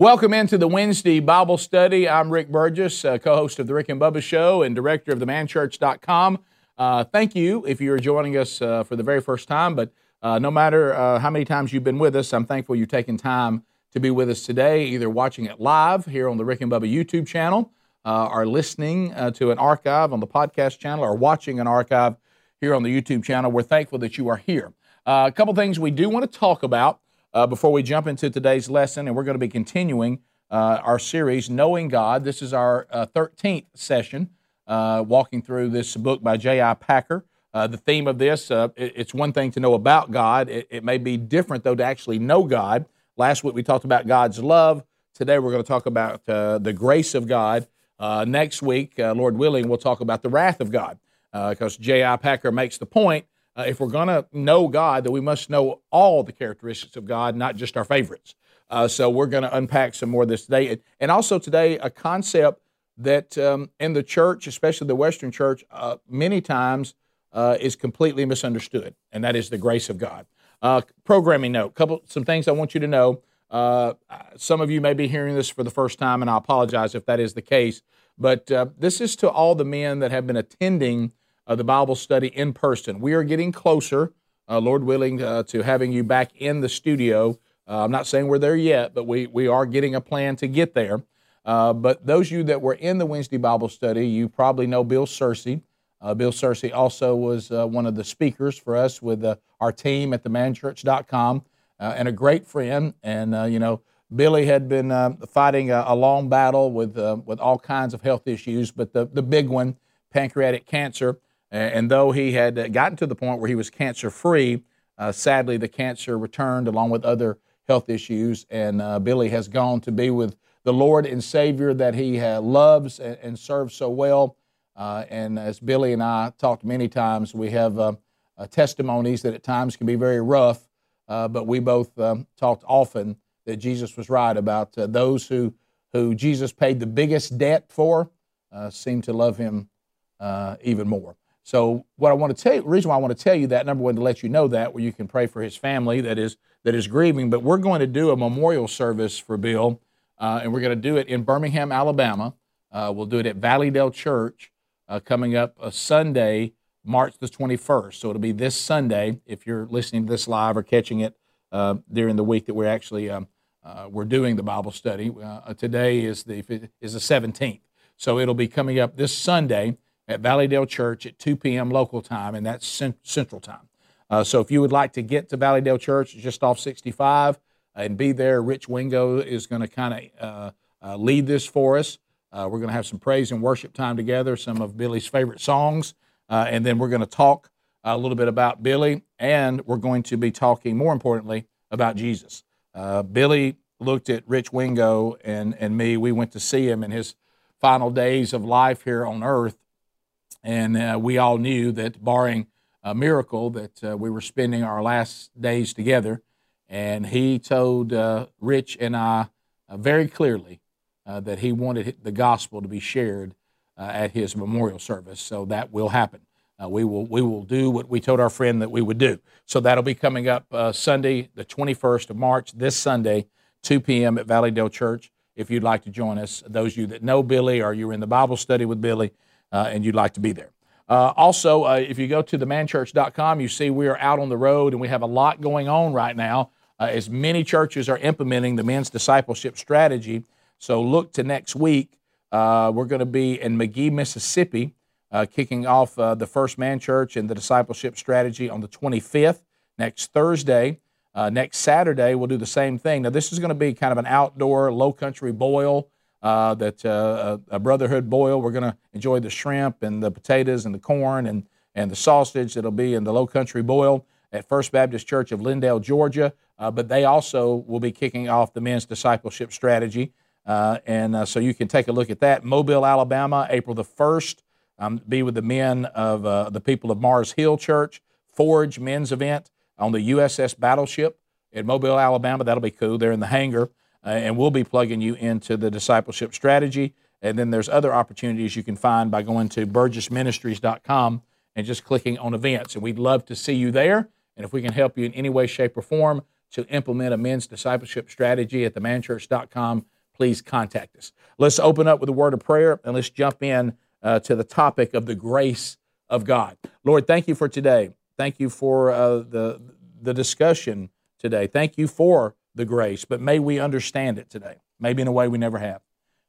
Welcome into the Wednesday Bible study. I'm Rick Burgess, uh, co host of The Rick and Bubba Show and director of themanchurch.com. Uh, thank you if you're joining us uh, for the very first time, but uh, no matter uh, how many times you've been with us, I'm thankful you've taken time to be with us today, either watching it live here on the Rick and Bubba YouTube channel, uh, or listening to an archive on the podcast channel, or watching an archive here on the YouTube channel. We're thankful that you are here. a couple things we do want to talk about uh, before we jump into today's lesson, and we're going to be continuing uh, our series, Knowing God. This is our uh, 13th session, uh, walking through this book by J.I. Packer. Uh, the theme of this, uh, it, it's one thing to know about God. It, it, may be different, though, to actually know God. Last week we talked about God's love. Today we're going to talk about the grace of God. next week, Lord willing, we'll talk about the wrath of God because J.I. Packer makes the point uh, if we're going to know God, that we must know all the characteristics of God, not just our favorites. Uh, so we're going to unpack some more of this today. And also today, a concept that um, in the church, especially the Western church, uh, many times uh, is completely misunderstood, and that is the grace of God. Uh, programming note, couple some things I want you to know. Uh, some of you may be hearing this for the first time, and I apologize if that is the case. But this is to all the men that have been attending uh, the Bible study in person. We are getting closer, uh, Lord willing, uh, to having you back in the studio. Uh, I'm not saying we're there yet, but we, we are getting a plan to get there. Uh, but those of you that were in the Wednesday Bible study, you probably know Bill Searcy. Uh, Bill Searcy also was one of the speakers for us with our team at themanchurch.com and a great friend. And, you know, Billy had been fighting a, a, long battle with, with all kinds of health issues, but the, the big one, pancreatic cancer. And though he had gotten to the point where he was cancer free, uh, sadly the cancer returned along with other health issues. And uh, Billy has gone to be with the Lord and Savior that he uh, loves and, and, serves so well. Uh, and as Billy and I talked many times, we have uh, uh, testimonies that at times can be very rough, but we both um, talked often that Jesus was right about those who, who Jesus paid the biggest debt for seem to love him even more. So what I want to tell you, reason why I want to tell you that, number one, to let you know that, where you can pray for his family that is that is grieving. But we're going to do a memorial service for Bill, uh, and we're going to do it in Birmingham, Alabama. Uh, we'll do it at Valleydale Church uh, coming up a Sunday, March the 21st. So it'll be this Sunday if you're listening to this live or catching it uh, during the week that we're actually um, uh, we're doing the Bible study. Uh, today is the is the 17th, so it'll be coming up this Sunday at Valleydale Church at 2 p.m. local time, and that's Central Time. Uh, so if you would like to get to Valleydale Church, just off 65, and be there, Rich Wingo is going to kind of uh, uh, lead this for us. Uh, we're going to have some praise and worship time together, some of Billy's favorite songs, uh, and then we're going to talk a little bit about Billy, and we're going to be talking, more importantly, about Jesus. Billy looked at Rich Wingo and, and me. We went to see him in his final days of life here on earth and uh, we all knew that, barring a miracle, that uh, we were spending our last days together. And he told uh, Rich and I uh, very clearly uh, that he wanted the gospel to be shared uh, at his memorial service. So that will happen. we will we will do what we told our friend that we would do. So that'll be coming up Sunday, the 21st of March, this Sunday, 2 p.m. at Valleydale Church. If you'd like to join us, those of you that know Billy or you're in the Bible study with Billy, and you'd like to be there. Uh, also, uh, if you go to themanchurch.com, you see we are out on the road and we have a lot going on right now uh, as many churches are implementing the men's discipleship strategy. So look to next week. Uh, we're going to be in Magee, Mississippi, uh, kicking off the First Man Church and the discipleship strategy on the 25th. Next Thursday, next Saturday, we'll do the same thing. Now, this is going to be kind of an outdoor, low country boil uh, that uh, a brotherhood boil. We're going to enjoy the shrimp and the potatoes and the corn and, and the sausage that'll be in the low country boil at First Baptist Church of Lindale, Georgia. Uh, but they also will be kicking off the men's discipleship strategy. Uh, and uh, so you can take a look at that. Mobile, Alabama, April the 1st. Um, be with the men of uh, the people of Mars Hill Church. Forge men's event on the USS Battleship in Mobile, Alabama. That'll be cool. They're in the hangar uh, and we'll be plugging you into the discipleship strategy. And then there's other opportunities you can find by going to burgessministries.com and just clicking on events. And we'd love to see you there. And if we can help you in any way, shape, or form, to implement a men's discipleship strategy at themanchurch.com, please contact us. Let's open up with a word of prayer and let's jump in uh, to the topic of the grace of God. Lord, thank you for today. Thank you for uh, the, the discussion today. Thank you for the grace, but may we understand it today, maybe in a way we never have,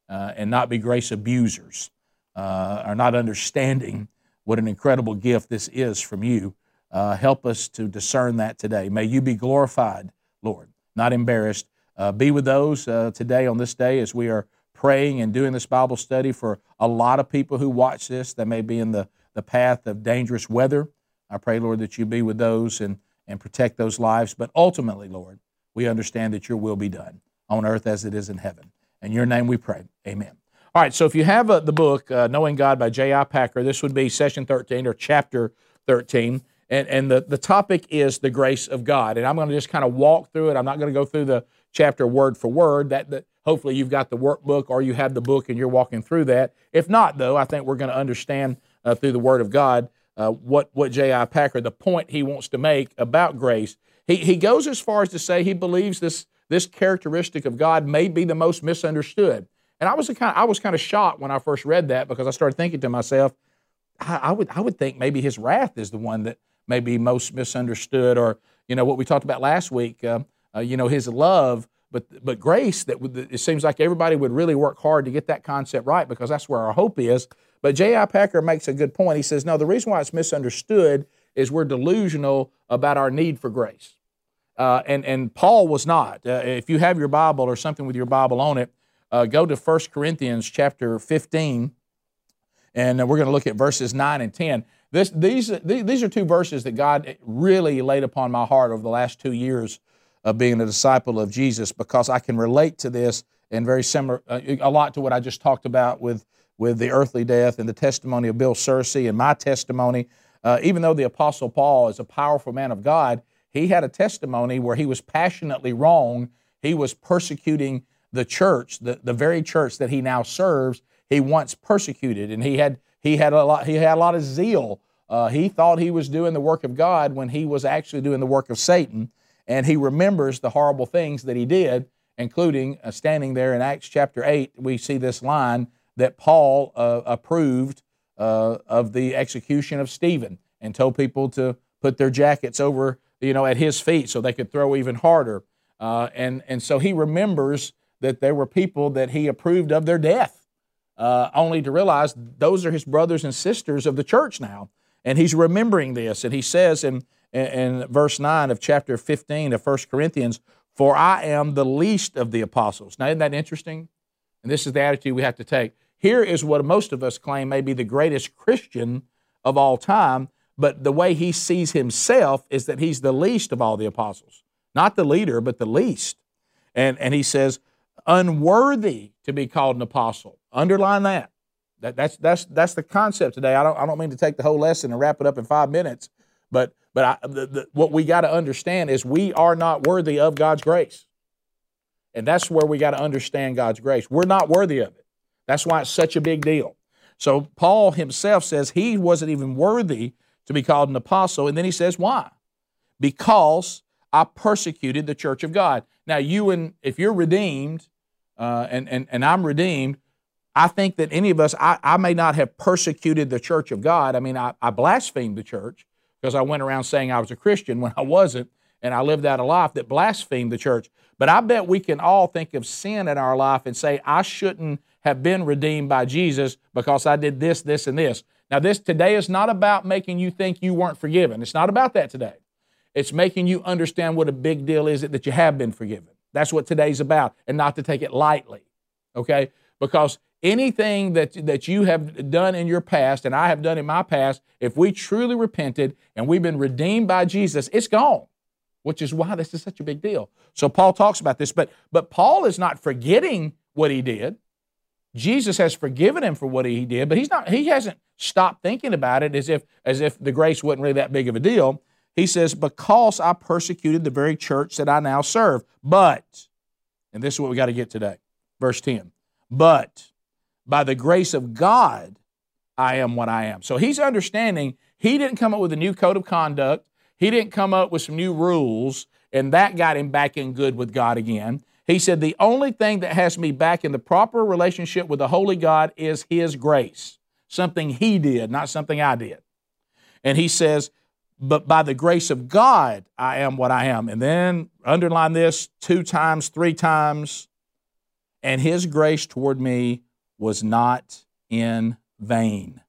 uh, and not be grace abusers uh, or not understanding what an incredible gift this is from you. Uh, help us to discern that today. May you be glorified, Lord, not embarrassed. Uh, be with those uh, today on this day as we are praying and doing this Bible study for a lot of people who watch this that may be in the, the path of dangerous weather. I pray, Lord, that you be with those and, and protect those lives. But ultimately, Lord, we understand that your will be done on earth as it is in heaven. In your name we pray. Amen. All right, so if you have uh, the book, uh, Knowing God by J.I. Packer, this would be session 13 or chapter 13. And, and the, the topic is the grace of God. And I'm going to just kind of walk through it. I'm not going to go through the chapter word for word. That, that Hopefully, you've got the workbook or you have the book and you're walking through that. If not, though, I think we're going to understand uh, through the Word of God uh, what, what J.I. Packer, the point he wants to make about grace. He, he goes as far as to say he believes this, this characteristic of God may be the most misunderstood. And I was kind of, I was kind of shocked when I first read that because I started thinking to myself, I, I, would I would think maybe His wrath is the one that may be most misunderstood, or you know what we talked about last week. Uh, uh, you know His love, but but grace. That it seems like everybody would really work hard to get that concept right because that's where our hope is. But J.I. Packer makes a good point. He says, no, the reason why it's misunderstood is we're delusional about our need for grace. Uh, and, and Paul was not. Uh, if you have your Bible or something with your Bible on it, uh, go to 1 Corinthians chapter 15, and we're going to look at verses 9 and 10. This, these, these are two verses that God really laid upon my heart over the last two years of being a disciple of Jesus because I can relate to this and very similar, uh, a lot to what I just talked about with, with the earthly death and the testimony of Bill Searcy and my testimony. Uh, even though the Apostle Paul is a powerful man of God, he had a testimony where he was passionately wrong. He was persecuting the church, the, the very church that he now serves, he once persecuted, and he had he had a lot he had a lot of zeal. Uh, he thought he was doing the work of God when he was actually doing the work of Satan, and he remembers the horrible things that he did, including uh, standing there in Acts chapter eight. We see this line that Paul uh, approved uh, of the execution of Stephen and told people to put their jackets over you know at his feet so they could throw even harder. Uh, and and so he remembers that there were people that he approved of their death, uh, only to realize those are his brothers and sisters of the church now. And he's remembering this. And he says in, in verse 9 of chapter 15 of 1 Corinthians, For I am the least of the apostles. Now, isn't that interesting? And this is the attitude we have to take. Here is what most of us claim may be the greatest Christian of all time, but the way he sees himself is that he's the least of all the apostles. Not the leader, but the least. And, and he says, unworthy to be called an apostle. Underline that. that that's, that's, that's the concept today. I don't, I don't mean to take the whole lesson and wrap it up in five minutes, but, but I, the, the, what we got to understand is we are not worthy of God's grace. And that's where we got to understand God's grace. We're not worthy of it. That's why it's such a big deal. So Paul himself says he wasn't even worthy to be called an apostle. And then he says, why? Because I persecuted the church of God. Now, you and if you're redeemed, uh, and, and, and I'm redeemed, I think that any of us, I, I may not have persecuted the church of God. I mean, I, I blasphemed the church because I went around saying I was a Christian when I wasn't, and I lived out a life that blasphemed the church. But I bet we can all think of sin in our life and say, I shouldn't have been redeemed by Jesus because I did this, this, and this. Now, this today is not about making you think you weren't forgiven. It's not about that today. It's making you understand what a big deal is it that you have been forgiven. That's what today's about, and not to take it lightly, okay? Because anything that, that you have done in your past and I have done in my past, if we truly repented and we've been redeemed by Jesus, it's gone, which is why this is such a big deal. So Paul talks about this, but, but Paul is not forgetting what he did. Jesus has forgiven him for what he did, but he's not, he hasn't stopped thinking about it as if, as if the grace wasn't really that big of a deal. He says, Because I persecuted the very church that I now serve. But, and this is what we got to get today, verse 10. But by the grace of God, I am what I am. So he's understanding he didn't come up with a new code of conduct, he didn't come up with some new rules, and that got him back in good with God again. He said, The only thing that has me back in the proper relationship with the Holy God is His grace, something He did, not something I did. And he says, But by the grace of God, I am what I am. And then underline this two times, three times. And His grace toward me was not in vain.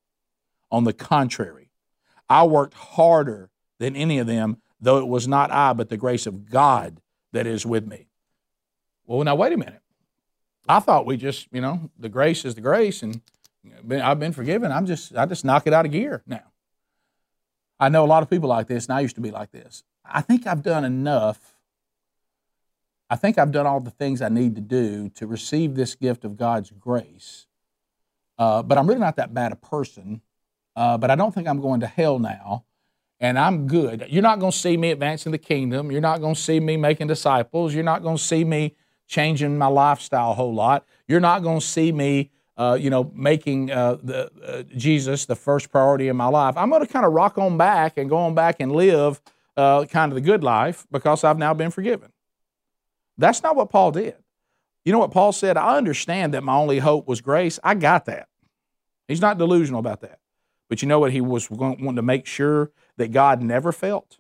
On the contrary, I worked harder than any of them, though it was not I, but the grace of God that is with me. Well, now wait a minute. I thought we just, you know, the grace is the grace, and I've been forgiven. I'm just, I just knock it out of gear now. I know a lot of people like this, and I used to be like this. I think I've done enough. I think I've done all the things I need to do to receive this gift of God's grace. Uh, but I'm really not that bad a person. Uh, but I don't think I'm going to hell now and I'm good. You're not going to see me advancing the kingdom. You're not going to see me making disciples. You're not going to see me changing my lifestyle a whole lot. You're not going to see me, uh, you know, making uh, the, uh, Jesus the first priority in my life. I'm going to kind of rock on back and go on back and live uh, kind of the good life because I've now been forgiven. That's not what Paul did. You know what Paul said? I understand that my only hope was grace. I got that. He's not delusional about that. But you know what he was wanting to make sure that God never felt?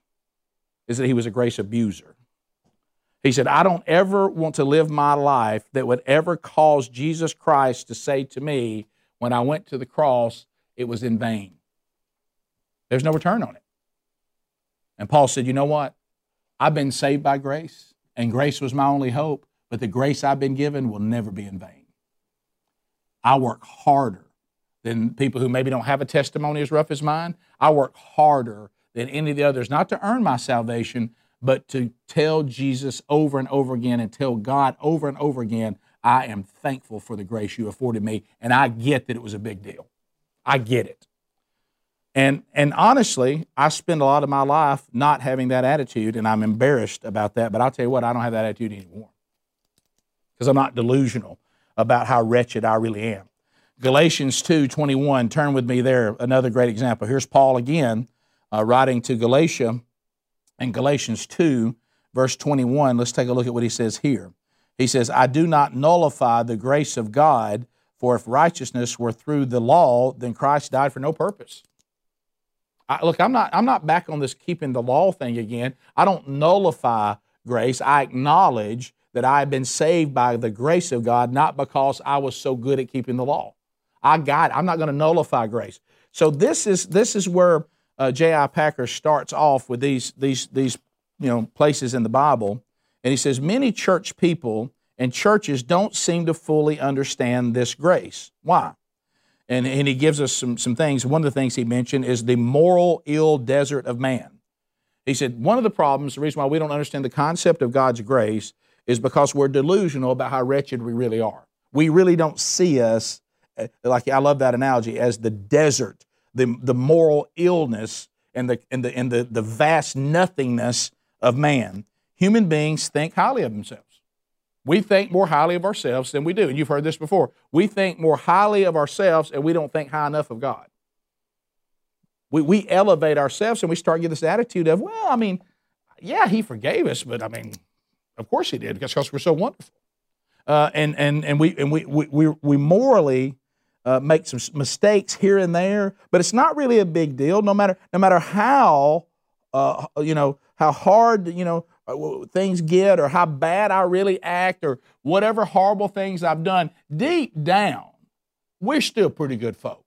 Is that he was a grace abuser. He said, I don't ever want to live my life that would ever cause Jesus Christ to say to me, when I went to the cross, it was in vain. There's no return on it. And Paul said, You know what? I've been saved by grace, and grace was my only hope, but the grace I've been given will never be in vain. I work harder than people who maybe don't have a testimony as rough as mine. I work harder than any of the others, not to earn my salvation, but to tell Jesus over and over again and tell God over and over again, I am thankful for the grace you afforded me. And I get that it was a big deal. I get it. And, and honestly, I spend a lot of my life not having that attitude, and I'm embarrassed about that. But I'll tell you what, I don't have that attitude anymore because I'm not delusional about how wretched I really am. Galatians 2 21, turn with me there, another great example. Here's Paul again uh, writing to Galatia in Galatians 2, verse 21, let's take a look at what he says here. He says, I do not nullify the grace of God, for if righteousness were through the law, then Christ died for no purpose. I, look, I'm not, I'm not back on this keeping the law thing again. I don't nullify grace. I acknowledge that I have been saved by the grace of God, not because I was so good at keeping the law. I got it. I'm not going to nullify grace. So this is this is where uh, J.I. Packer starts off with these, these, these you know, places in the Bible. And he says, Many church people and churches don't seem to fully understand this grace. Why? And, and he gives us some, some things. One of the things he mentioned is the moral ill desert of man. He said, One of the problems, the reason why we don't understand the concept of God's grace is because we're delusional about how wretched we really are. We really don't see us, like I love that analogy, as the desert the, the moral illness and, the, and, the, and the, the vast nothingness of man. Human beings think highly of themselves. We think more highly of ourselves than we do. And you've heard this before. We think more highly of ourselves and we don't think high enough of God. We, we elevate ourselves and we start getting this attitude of, well, I mean, yeah, he forgave us, but I mean, of course he did because we're so wonderful. Uh, and, and, and, we, and we, we, we morally uh, make some mistakes here and there, but it's not really a big deal. No matter no matter how uh, you know how hard you know uh, things get, or how bad I really act, or whatever horrible things I've done, deep down, we're still pretty good folks.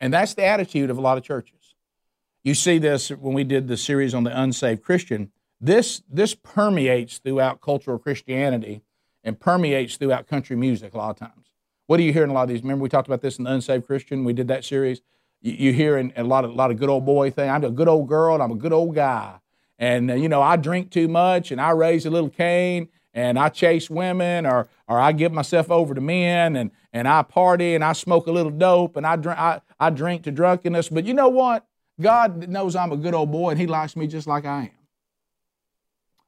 And that's the attitude of a lot of churches. You see this when we did the series on the unsaved Christian. This this permeates throughout cultural Christianity and permeates throughout country music a lot of times. What do you hear in a lot of these? Remember we talked about this in the Unsaved Christian. We did that series. You, you hear in, in, a lot of a lot of good old boy thing. I'm a good old girl and I'm a good old guy. And uh, you know I drink too much and I raise a little Cain, and I chase women or or I give myself over to men and and I party and I smoke a little dope and I drink I, I drink to drunkenness. But you know what? God knows I'm a good old boy and He likes me just like I am.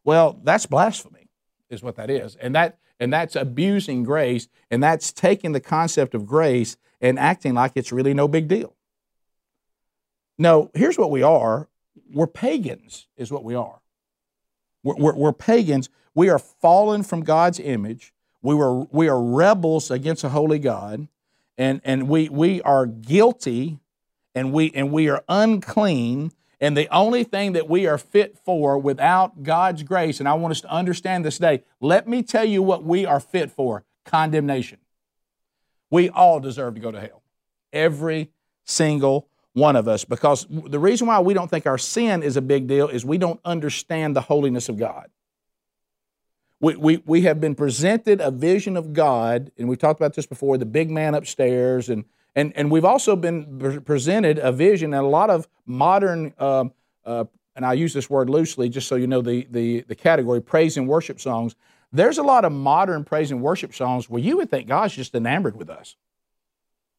Well, that's blasphemy, is what that is, and that and that's abusing grace, and that's taking the concept of grace and acting like it's really no big deal. No, here's what we are we're pagans, is what we are. We're, we're, we're pagans. We are fallen from God's image. We, were, we are rebels against a holy God, and, and we, we are guilty and we, and we are unclean. And the only thing that we are fit for without God's grace, and I want us to understand this day, let me tell you what we are fit for condemnation. We all deserve to go to hell. Every single one of us. Because the reason why we don't think our sin is a big deal is we don't understand the holiness of God. We, we, we have been presented a vision of God, and we've talked about this before the big man upstairs, and, and, and we've also been presented a vision and a lot of modern, um, uh, and I use this word loosely just so you know the, the, the category, praise and worship songs. There's a lot of modern praise and worship songs where you would think God's just enamored with us.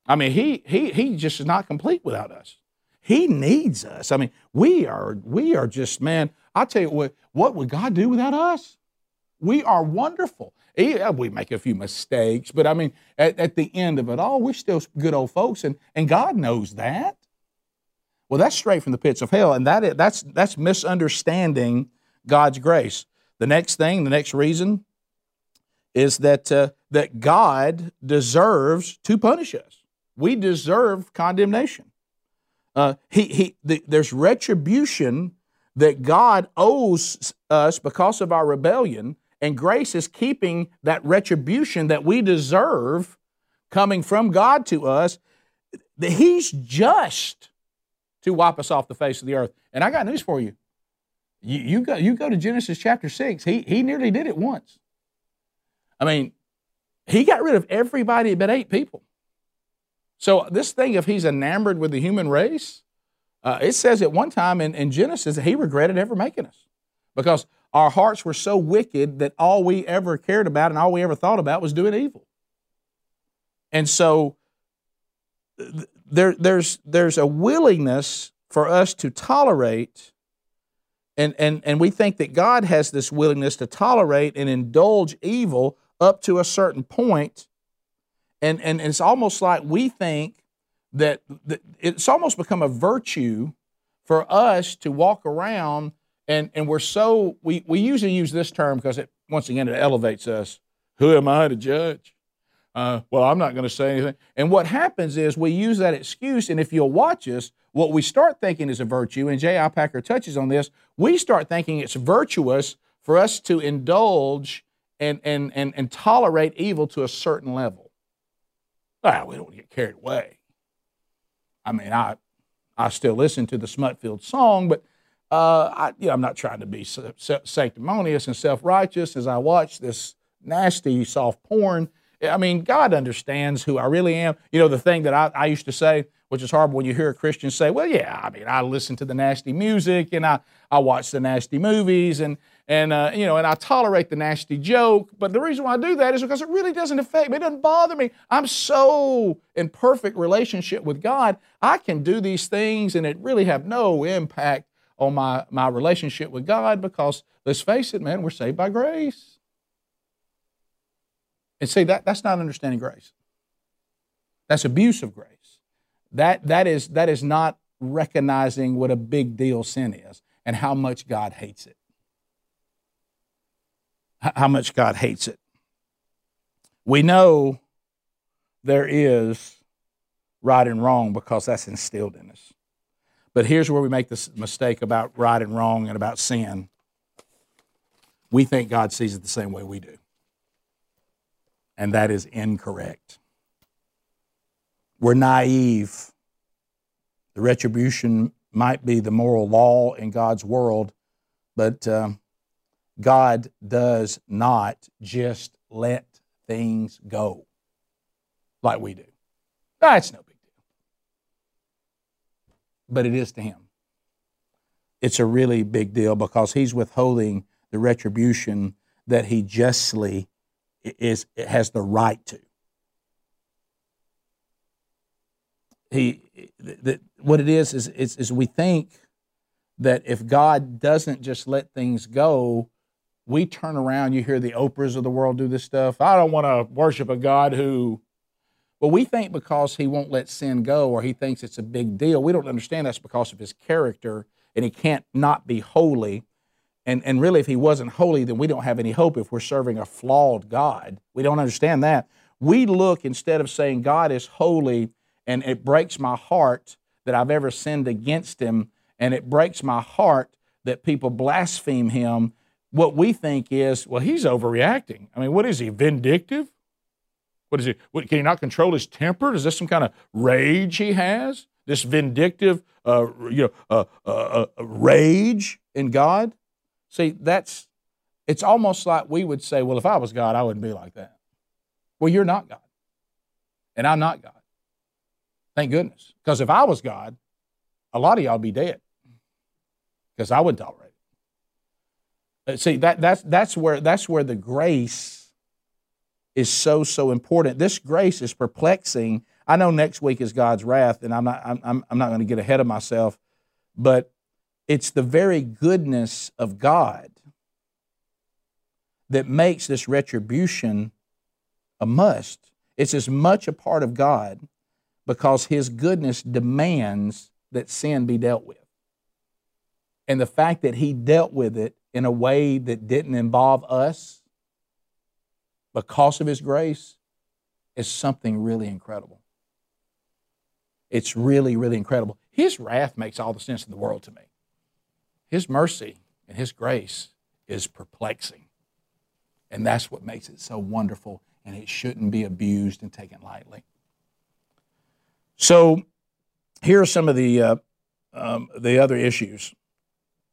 I mean, he, he, he just is not complete without us. He needs us. I mean, we are, we are just, man, I tell you what, what would God do without us? We are wonderful. We make a few mistakes, but I mean, at, at the end of it all, we're still good old folks, and, and God knows that. Well, that's straight from the pits of hell, and that is, that's, that's misunderstanding God's grace. The next thing, the next reason, is that, uh, that God deserves to punish us. We deserve condemnation. Uh, he, he, the, there's retribution that God owes us because of our rebellion, and grace is keeping that retribution that we deserve coming from God to us. That He's just to wipe us off the face of the earth. And I got news for you. You, you, go, you go to Genesis chapter 6, he, he nearly did it once. I mean, he got rid of everybody but eight people. So, this thing, if he's enamored with the human race, uh, it says at one time in, in Genesis that he regretted ever making us because our hearts were so wicked that all we ever cared about and all we ever thought about was doing evil. And so there, there's, there's a willingness for us to tolerate, and, and, and we think that God has this willingness to tolerate and indulge evil up to a certain point. And, and, and it's almost like we think that, that it's almost become a virtue for us to walk around and, and we're so, we, we usually use this term because it, once again, it elevates us. Who am I to judge? Uh, well, I'm not going to say anything. And what happens is we use that excuse, and if you'll watch us, what we start thinking is a virtue, and J.I. Packer touches on this, we start thinking it's virtuous for us to indulge and, and, and, and tolerate evil to a certain level. Well, we don't get carried away. I mean, I, I still listen to the Smutfield song, but uh, I, you know, I'm not trying to be sanctimonious and self-righteous as I watch this nasty soft porn. I mean, God understands who I really am. You know, the thing that I, I used to say, which is horrible when you hear a Christian say, well, yeah, I mean, I listen to the nasty music and I, I watch the nasty movies and, and uh, you know, and I tolerate the nasty joke. But the reason why I do that is because it really doesn't affect me. It doesn't bother me. I'm so in perfect relationship with God. I can do these things and it really have no impact on my, my relationship with God because let's face it, man, we're saved by grace. And see, that, that's not understanding grace. That's abuse of grace. That, that, is, that is not recognizing what a big deal sin is and how much God hates it. How much God hates it. We know there is right and wrong because that's instilled in us. But here's where we make this mistake about right and wrong and about sin. We think God sees it the same way we do. And that is incorrect. We're naive. The retribution might be the moral law in God's world, but um, God does not just let things go like we do. That's no but it is to him. It's a really big deal because he's withholding the retribution that he justly is has the right to. He, that what it is, is is is we think that if God doesn't just let things go, we turn around. You hear the Oprahs of the world do this stuff. I don't want to worship a God who well, we think because he won't let sin go or he thinks it's a big deal. We don't understand that's because of his character and he can't not be holy. and, and really, if he wasn't holy, then we don't have any hope if we're serving a flawed God. We don't understand that. We look, instead of saying God is holy and it breaks my heart that I've ever sinned against him, and it breaks my heart that people blaspheme him, what we think is, well, he's overreacting. I mean, what is he, vindictive? What is he? What, can he not control his temper? Is this some kind of rage he has? This vindictive, uh, you know, uh, uh, uh rage in God? See, that's, it's almost like we would say, well, if I was God, I wouldn't be like that. Well, you're not God. And I'm not God. Thank goodness. Because if I was God, a lot of y'all be dead. Because I wouldn't tolerate it. Uh, see, that, that's, that's, where, that's where the grace is so, so important. This grace is perplexing. I know next week is God's wrath, and I'm not, I'm, I'm not going to get ahead of myself, but it's the very goodness of God that makes this retribution a must. It's as much a part of God because His goodness demands that sin be dealt with. And the fact that He dealt with it in a way that didn't involve us because of His grace is something really incredible. It's really, really incredible. His wrath makes all the sense in the world to me. His mercy and His grace is perplexing. And that's what makes it so wonderful, and it shouldn't be abused and taken lightly. So, here are some of the, uh, um, the other issues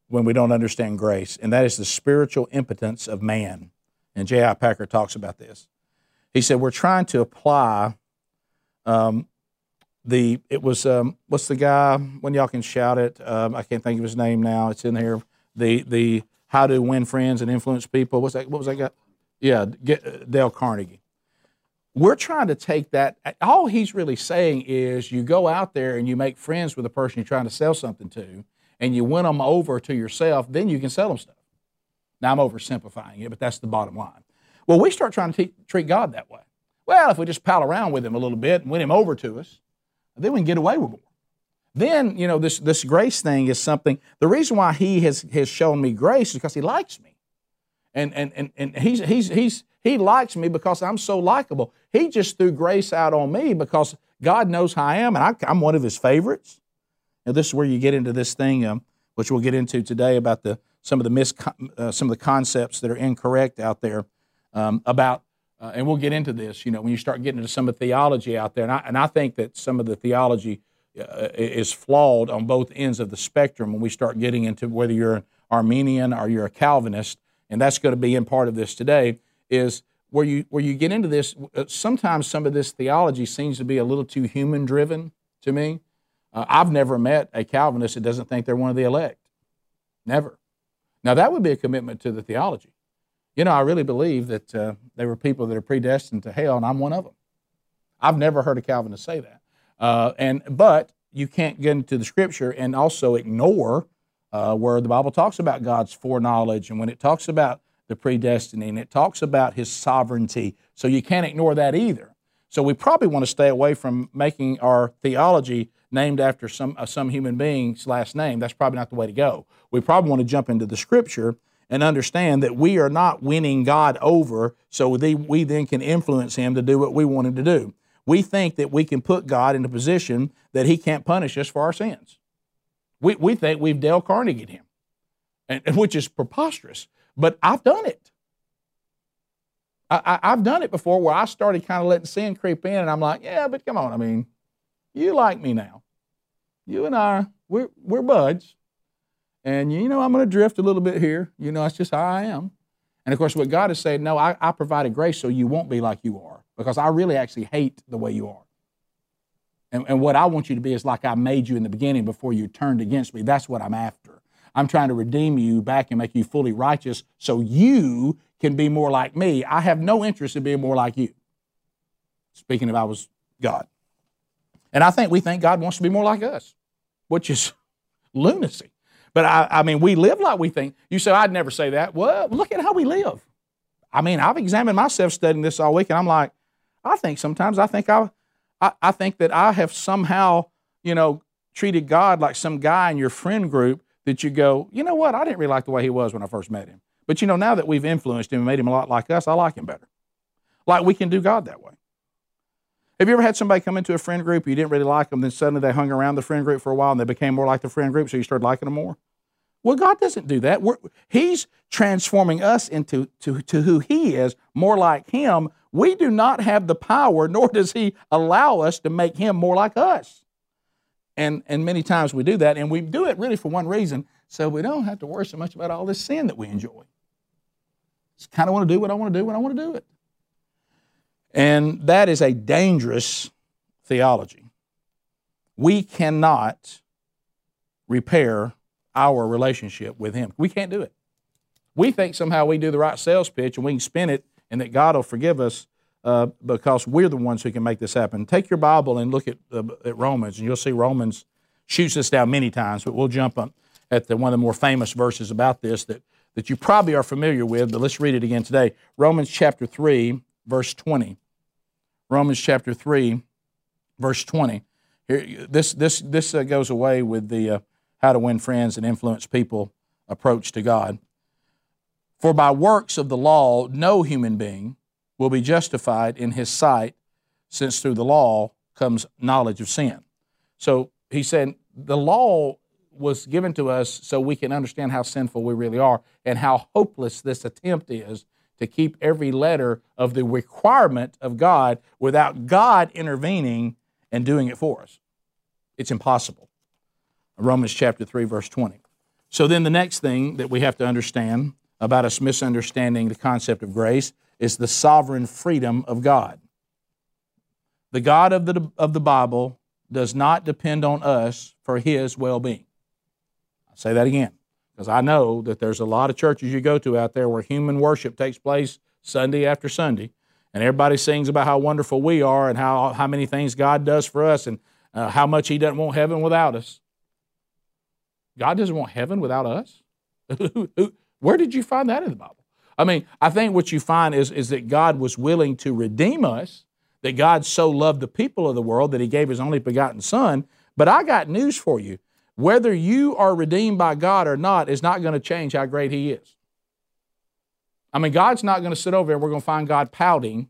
when we don't understand grace, and that is the spiritual impotence of man. And J.I. Packer talks about this. He said, We're trying to apply um, the it was um, what's the guy when y'all can shout it? Um, I can't think of his name now. It's in here. The the how to win friends and influence people. What's that? What was that guy? Yeah, get, uh, Dale Carnegie. We're trying to take that. All he's really saying is you go out there and you make friends with the person you're trying to sell something to, and you win them over to yourself. Then you can sell them stuff. Now I'm oversimplifying it, but that's the bottom line. Well, we start trying to treat God that way. Well, if we just pal around with him a little bit and win him over to us, then we can get away with more. Then, you know, this, this grace thing is something, the reason why he has, has shown me grace is because he likes me. And, and, and, and he's, he's, he's, he likes me because I'm so likable. He just threw grace out on me because God knows how I am, and I, am one of his favorites. Now, this is where you get into this thing, um, which we'll get into today about the, some, of the mis, uh, some of the concepts that are incorrect out there um, about uh, and we'll get into this, you know, when you start getting into some of the theology out there. And I, and I think that some of the theology uh, is flawed on both ends of the spectrum when we start getting into whether you're an Arminian or you're a Calvinist, and that's going to be in part of this today, is where you, where you get into this, uh, sometimes some of this theology seems to be a little too human driven to me. Uh, I've never met a Calvinist that doesn't think they're one of the elect. Never. Now, that would be a commitment to the theology. You know, I really believe that uh, there were people that are predestined to hell, and I'm one of them. I've never heard a Calvinist say that. Uh, and but you can't get into the Scripture and also ignore uh, where the Bible talks about God's foreknowledge and when it talks about the predestiny and it talks about His sovereignty. So you can't ignore that either. So we probably want to stay away from making our theology named after some uh, some human being's last name. That's probably not the way to go. We probably want to jump into the Scripture and understand that we are not winning God over so they, we then can influence Him to do what we want Him to do. We think that we can put God in a position that He can't punish us for our sins. We, we think we've Dale Carnegie Him, and, which is preposterous. But I've done it. I, have done it before where I started kind of letting sin creep in, and I'm like, yeah, but come on. I mean, you like me now. You and I, we're, we're buds. And you know, I'm going to drift a little bit here. You know, that's just how I am. And of course, what God is saying, no, I, I provided grace so you won't be like you are, because I really actually hate the way you are. And, and what I want you to be is like I made you in the beginning before you turned against me. That's what I'm after. I'm trying to redeem you back and make you fully righteous so you can be more like me. I have no interest in being more like you. Speaking of I was God. And I think we think God wants to be more like us, which is lunacy. But I, I mean, we live like we think. You say, I'd never say that. Well, look at how we live. I mean, I've examined myself studying this all week, and I'm like, I think sometimes I think I, I, I think that I have somehow, you know, treated God like some guy in your friend group that you go, you know what? I didn't really like the way he was when I first met him. But you know, now that we've influenced him and made him a lot like us, I like him better. Like we can do God that way. Have you ever had somebody come into a friend group, you didn't really like them, then suddenly they hung around the friend group for a while and they became more like the friend group, so you started liking them more? Well, God doesn't do that. We're, he's transforming us into to, to who He is, more like Him. We do not have the power, nor does He allow us to make Him more like us. And, and many times we do that, and we do it really for one reason, so we don't have to worry so much about all this sin that we enjoy. Just kind of want to do what I want to do when I want to do it. And that is a dangerous theology. We cannot repair our relationship with Him. We can't do it. We think somehow we do the right sales pitch and we can spin it and that God will forgive us uh, because we're the ones who can make this happen. Take your Bible and look at, uh, at Romans, and you'll see Romans shoots this down many times, but we'll jump at the, one of the more famous verses about this that, that you probably are familiar with, but let's read it again today. Romans chapter 3, verse 20. Romans chapter 3, verse 20. Here, this this, this uh, goes away with the uh, how to win friends and influence people approach to God. For by works of the law, no human being will be justified in his sight, since through the law comes knowledge of sin. So he said the law was given to us so we can understand how sinful we really are and how hopeless this attempt is to keep every letter of the requirement of God without God intervening and doing it for us. It's impossible. Romans chapter 3, verse 20. So then the next thing that we have to understand about us misunderstanding the concept of grace is the sovereign freedom of God. The God of the, of the Bible does not depend on us for his well being. I'll say that again. Because I know that there's a lot of churches you go to out there where human worship takes place Sunday after Sunday, and everybody sings about how wonderful we are and how, how many things God does for us and uh, how much He doesn't want heaven without us. God doesn't want heaven without us? Where did you find that in the Bible? I mean, I think what you find is, is that God was willing to redeem us, that God so loved the people of the world that He gave His only begotten Son. But I got news for you whether you are redeemed by God or not is not going to change how great He is. I mean, God's not going to sit over there and we're going to find God pouting.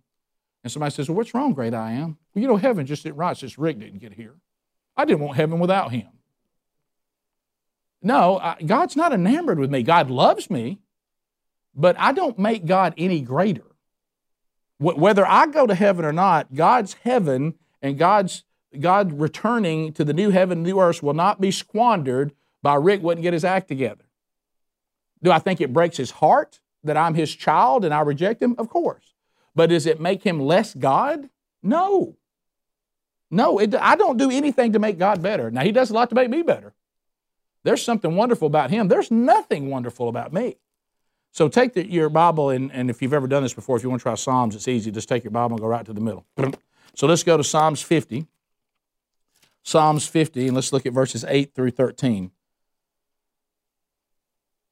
And somebody says, Well, what's wrong, great I am? Well, you know, heaven just didn't rise. Just Rick didn't get here. I didn't want heaven without Him. No, I, God's not enamored with me. God loves me, but I don't make God any greater. Whether I go to heaven or not, God's heaven and God's God returning to the new heaven new earth will not be squandered by Rick wouldn't get his act together. Do I think it breaks his heart that I'm his child and I reject him? Of course. But does it make him less God? No. No, it, I don't do anything to make God better. Now, he does a lot to make me better. There's something wonderful about him. There's nothing wonderful about me. So take the, your Bible, and, and if you've ever done this before, if you want to try Psalms, it's easy. Just take your Bible and go right to the middle. So let's go to Psalms 50. Psalms 50, and let's look at verses 8 through 13.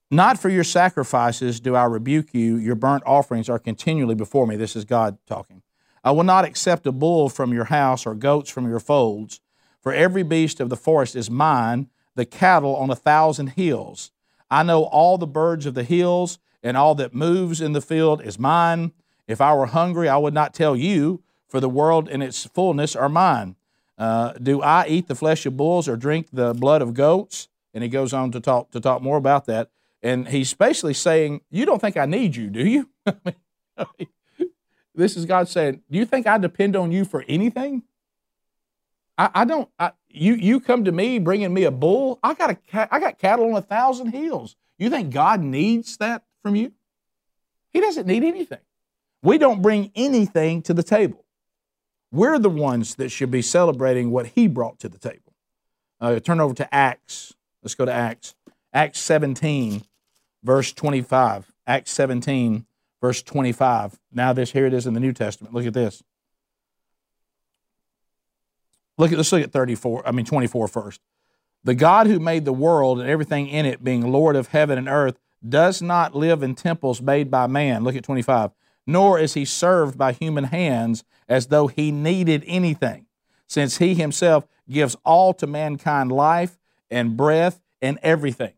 Not for your sacrifices do I rebuke you, your burnt offerings are continually before me. This is God talking. I will not accept a bull from your house or goats from your folds, for every beast of the forest is mine, the cattle on a thousand hills. I know all the birds of the hills, and all that moves in the field is mine. If I were hungry, I would not tell you, for the world and its fullness are mine. Uh, do I eat the flesh of bulls or drink the blood of goats? And he goes on to talk to talk more about that. And he's basically saying, "You don't think I need you, do you?" this is God saying, "Do you think I depend on you for anything?" I, I don't. I, you you come to me bringing me a bull. I got a I got cattle on a thousand hills. You think God needs that from you? He doesn't need anything. We don't bring anything to the table. We're the ones that should be celebrating what he brought to the table. Uh, turn over to Acts. Let's go to Acts. Acts 17, verse 25. Acts 17, verse 25. Now this here it is in the New Testament. Look at this. Look at let's look at 34, I mean 24 first. The God who made the world and everything in it, being Lord of heaven and earth, does not live in temples made by man. Look at 25 nor is he served by human hands as though he needed anything, since he himself gives all to mankind life and breath and everything.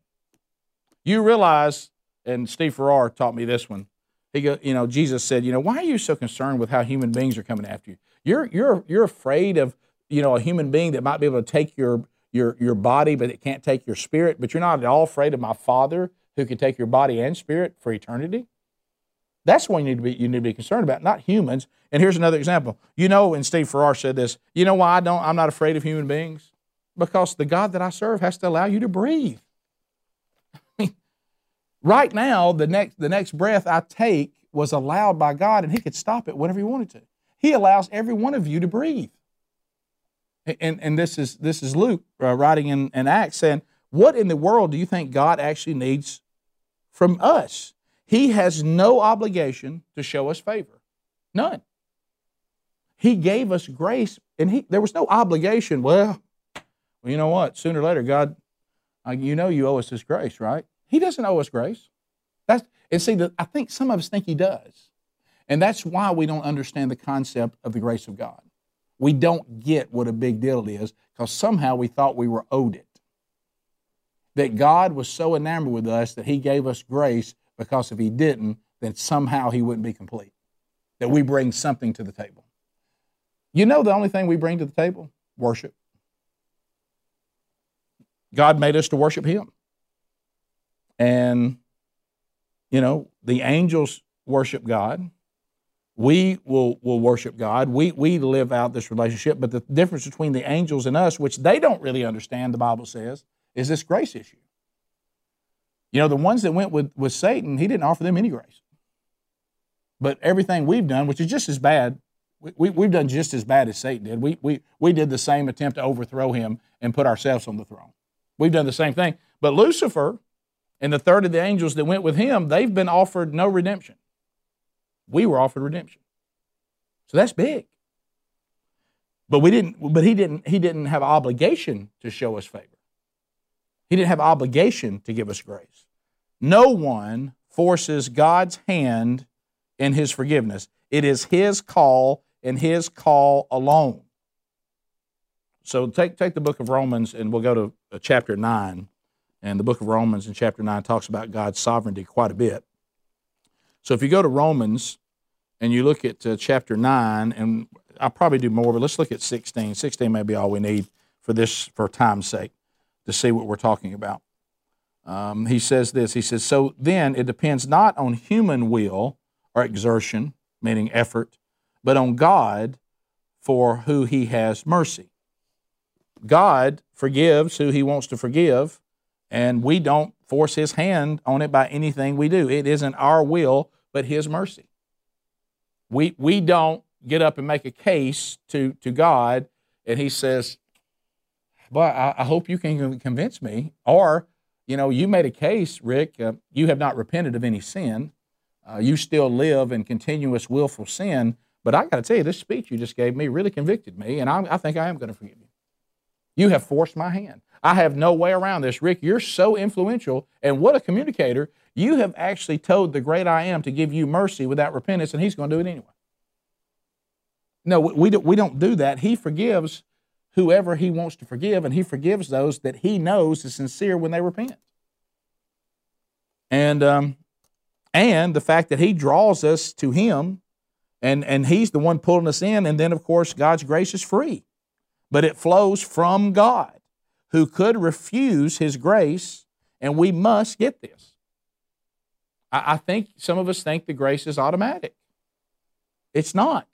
You realize, and Steve Farrar taught me this one. He go, you know, Jesus said, you know, why are you so concerned with how human beings are coming after you? You're you're you're afraid of, you know, a human being that might be able to take your your your body, but it can't take your spirit. But you're not at all afraid of my Father who can take your body and spirit for eternity. That's what you need to be you need to be concerned about, not humans. And here's another example. You know, and Steve Farrar said this. You know why I don't? I'm not afraid of human beings because the God that I serve has to allow you to breathe. right now, the next the next breath I take was allowed by God, and He could stop it whenever He wanted to. He allows every one of you to breathe. And, and this is this is Luke uh, writing in, in Acts saying, "What in the world do you think God actually needs from us?" He has no obligation to show us favor. None. He gave us grace, and he, there was no obligation. Well, well, you know what? Sooner or later, God, uh, you know you owe us this grace, right? He doesn't owe us grace. That's, and see, the, I think some of us think He does. And that's why we don't understand the concept of the grace of God. We don't get what a big deal it is because somehow we thought we were owed it. That God was so enamored with us that He gave us grace because if he didn't, then somehow he wouldn't be complete. That we bring something to the table. You know the only thing we bring to the table? Worship. God made us to worship him. And, you know, the angels worship God. We will, will worship God. We, we live out this relationship. But the difference between the angels and us, which they don't really understand, the Bible says, is this grace issue. You know, the ones that went with, with Satan, he didn't offer them any grace. But everything we've done, which is just as bad, we, we, have done just as bad as Satan did. We, we, we did the same attempt to overthrow him and put ourselves on the throne. We've done the same thing. But Lucifer and the third of the angels that went with him, they've been offered no redemption. We were offered redemption. So that's big. But we didn't, but he didn't, he didn't have obligation to show us favor. He didn't have obligation to give us grace. No one forces God's hand in his forgiveness. It is his call and his call alone. So take, take the book of Romans and we'll go to uh, chapter 9. And the book of Romans in chapter 9 talks about God's sovereignty quite a bit. So if you go to Romans and you look at uh, chapter 9, and I'll probably do more, but let's look at 16. 16 may be all we need for this, for time's sake to see what we're talking about. Um, he says this He says, So then it depends not on human will or exertion, meaning effort, but on God for who he has mercy. God forgives who he wants to forgive, and we don't force his hand on it by anything we do. It isn't our will, but his mercy. We, we don't get up and make a case to, to God, and he says, but I, I, hope you can convince me. Or, you know, you made a case, Rick. Uh, you have not repented of any sin. Uh, you still live in continuous willful sin. But I got to tell you, this speech you just gave me really convicted me, and I, I think I am going to forgive you. You have forced my hand. I have no way around this. Rick, you're so influential, and what a communicator. You have actually told the great I am to give you mercy without repentance, and he's going to do it anyway. No, we, don't, we don't do that. He forgives whoever he wants to forgive, and he forgives those that he knows is sincere when they repent. And um, and the fact that he draws us to him, and and he's the one pulling us in, and then of course God's grace is free, but it flows from God, who could refuse His grace, and we must get this. I, I think some of us think the grace is automatic. It's not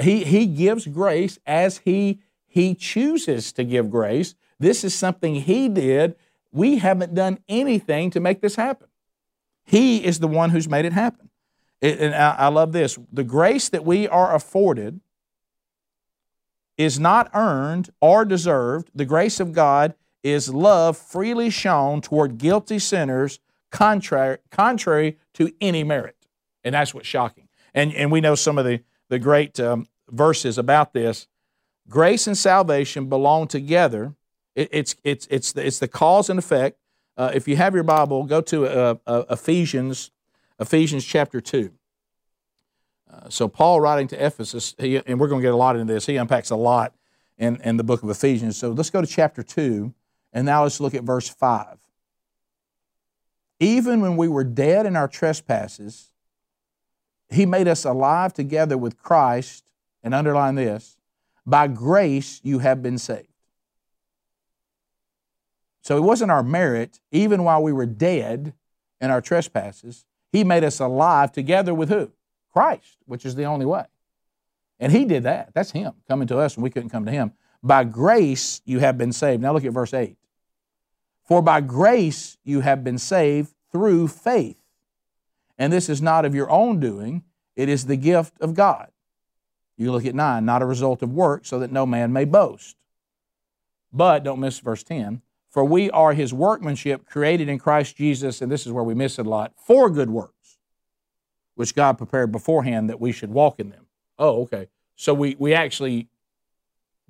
he, he gives grace as he, he chooses to give grace. This is something he did. We haven't done anything to make this happen. He is the one who's made it happen. It, and I, I love this. The grace that we are afforded is not earned or deserved. The grace of God is love freely shown toward guilty sinners contrary, contrary to any merit. And that's what's shocking. And, and we know some of the the great um, verses about this. Grace and salvation belong together. It, it's, it's, it's, the, it's the cause and effect. Uh, if you have your Bible, go to uh, uh, Ephesians, Ephesians chapter 2. Uh, so, Paul writing to Ephesus, he, and we're going to get a lot into this, he unpacks a lot in, in the book of Ephesians. So, let's go to chapter 2, and now let's look at verse 5. even when we were dead in our trespasses, he made us alive together with Christ, and underline this by grace you have been saved. So it wasn't our merit, even while we were dead in our trespasses, he made us alive together with who? Christ, which is the only way. And he did that. That's him coming to us, and we couldn't come to him. By grace you have been saved. Now look at verse 8. For by grace you have been saved through faith. And this is not of your own doing, it is the gift of God. You look at 9, not a result of work, so that no man may boast. But, don't miss verse 10, for we are his workmanship created in Christ Jesus, and this is where we miss it a lot, for good works, which God prepared beforehand that we should walk in them. Oh, okay. So we, we actually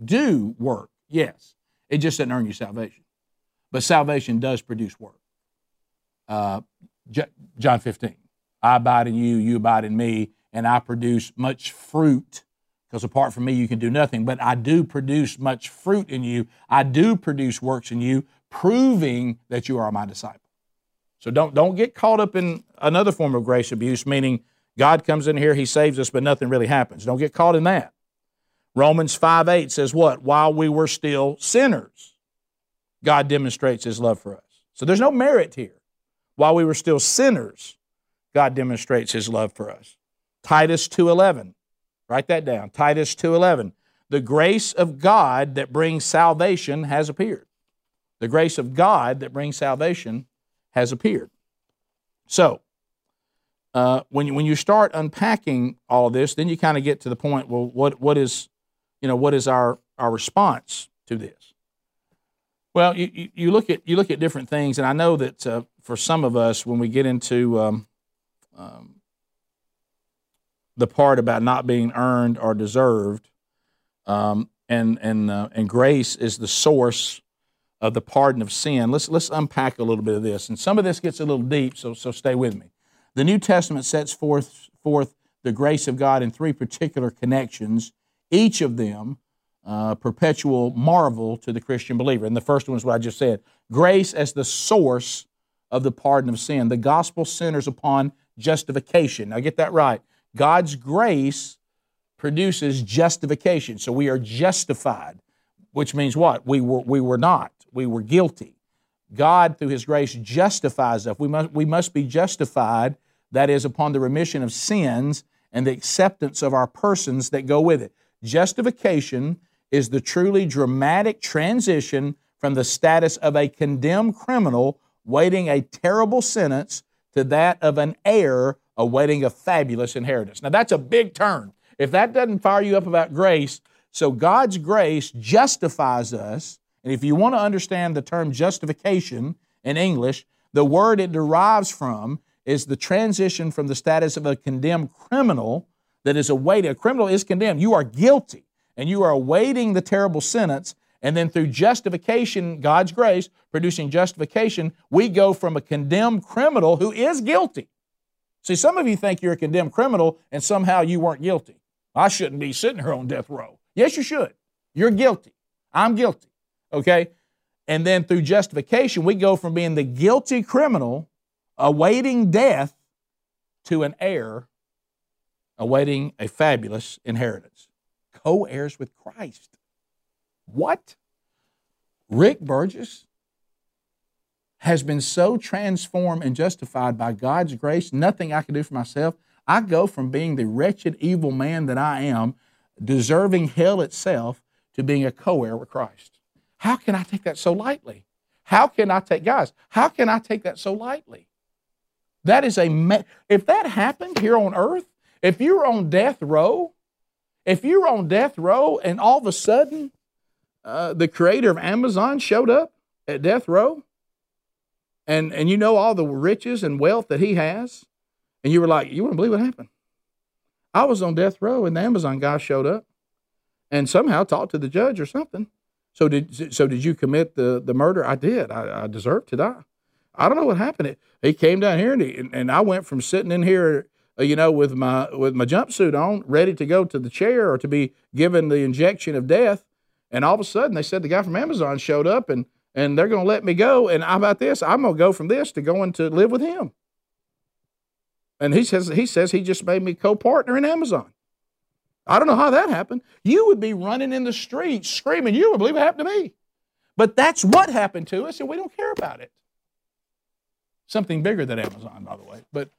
do work, yes. It just doesn't earn you salvation. But salvation does produce work. Uh, John 15. I abide in you, you abide in me, and I produce much fruit. Because apart from me, you can do nothing. But I do produce much fruit in you. I do produce works in you, proving that you are my disciple. So don't, don't get caught up in another form of grace abuse, meaning God comes in here, He saves us, but nothing really happens. Don't get caught in that. Romans 5 8 says what? While we were still sinners, God demonstrates His love for us. So there's no merit here. While we were still sinners, God demonstrates His love for us. Titus 2:11. Write that down. Titus 2:11. The grace of God that brings salvation has appeared. The grace of God that brings salvation has appeared. So, uh, when, you, when you start unpacking all this, then you kind of get to the point, well, what, what is, you know, what is our, our response to this? Well, you, you, look at, you look at different things, and I know that uh, for some of us, when we get into um, um, the part about not being earned or deserved, um, and, and, uh, and grace is the source of the pardon of sin. Let's, let's unpack a little bit of this. And some of this gets a little deep, so, so stay with me. The New Testament sets forth, forth the grace of God in three particular connections, each of them uh, perpetual marvel to the Christian believer. And the first one is what I just said grace as the source of the pardon of sin. The gospel centers upon justification. Now get that right. God's grace produces justification. So we are justified, which means what? We were, we were not. We were guilty. God, through His grace, justifies us. We must, we must be justified that is, upon the remission of sins and the acceptance of our persons that go with it. Justification is the truly dramatic transition from the status of a condemned criminal waiting a terrible sentence to that of an heir awaiting a fabulous inheritance. Now, that's a big turn. If that doesn't fire you up about grace, so God's grace justifies us. And if you want to understand the term justification in English, the word it derives from is the transition from the status of a condemned criminal that is awaiting. A criminal is condemned. You are guilty, and you are awaiting the terrible sentence. And then through justification, God's grace, producing justification, we go from a condemned criminal who is guilty. See, some of you think you're a condemned criminal and somehow you weren't guilty. I shouldn't be sitting here on death row. Yes, you should. You're guilty. I'm guilty. Okay? And then through justification, we go from being the guilty criminal awaiting death to an heir awaiting a fabulous inheritance. Co heirs with Christ. What? Rick Burgess has been so transformed and justified by God's grace, nothing I can do for myself. I go from being the wretched, evil man that I am, deserving hell itself, to being a co heir with Christ. How can I take that so lightly? How can I take, guys, how can I take that so lightly? That is a, if that happened here on earth, if you're on death row, if you're on death row and all of a sudden uh, the creator of Amazon showed up at death row and, and you know all the riches and wealth that he has, and you were like, you wouldn't believe what happened. I was on death row and the Amazon guy showed up and somehow talked to the judge or something. So did so did you commit the, the murder? I did. I, I deserved to die. I don't know what happened. He came down here and, he, and I went from sitting in here, uh, you know, with my with my jumpsuit on, ready to go to the chair or to be given the injection of death, and all of a sudden they said the guy from Amazon showed up and and they're going to let me go. And how about this? I'm going to go from this to going to live with him. And he says he says he just made me co-partner in Amazon. I don't know how that happened. You would be running in the streets screaming, you would believe it happened to me. But that's what happened to us, and we don't care about it. Something bigger than Amazon, by the way. But